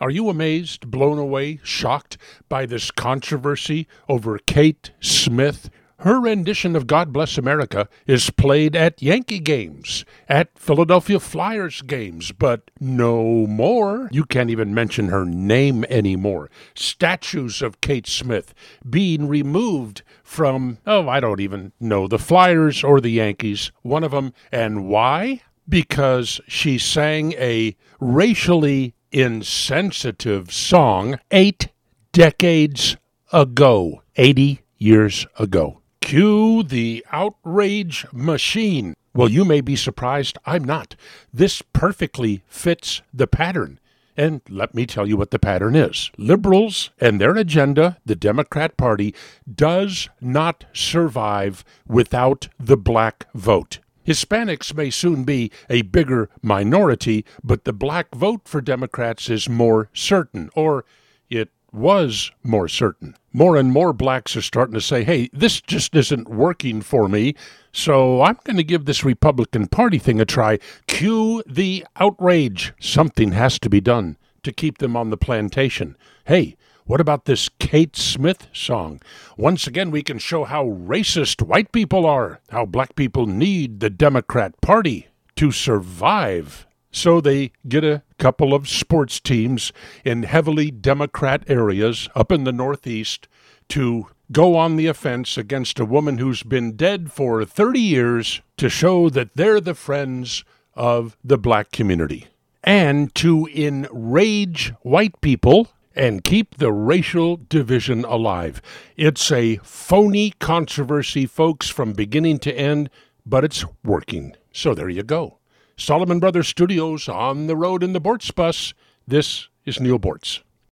Are you amazed, blown away, shocked by this controversy over Kate Smith? Her rendition of God Bless America is played at Yankee games, at Philadelphia Flyers games, but no more. You can't even mention her name anymore. Statues of Kate Smith being removed from, oh, I don't even know, the Flyers or the Yankees, one of them. And why? Because she sang a racially insensitive song eight decades ago, 80 years ago. Cue the outrage machine. Well, you may be surprised. I'm not. This perfectly fits the pattern. And let me tell you what the pattern is. Liberals and their agenda, the Democrat Party, does not survive without the black vote. Hispanics may soon be a bigger minority, but the black vote for Democrats is more certain, or it was more certain. More and more blacks are starting to say, hey, this just isn't working for me, so I'm going to give this Republican Party thing a try. Cue the outrage. Something has to be done to keep them on the plantation. Hey, what about this Kate Smith song? Once again, we can show how racist white people are, how black people need the Democrat Party to survive. So they get a couple of sports teams in heavily Democrat areas up in the Northeast to go on the offense against a woman who's been dead for 30 years to show that they're the friends of the black community and to enrage white people and keep the racial division alive. It's a phony controversy, folks, from beginning to end, but it's working. So there you go. Solomon Brothers Studios on the road in the Boortz bus. This is Neal Boortz.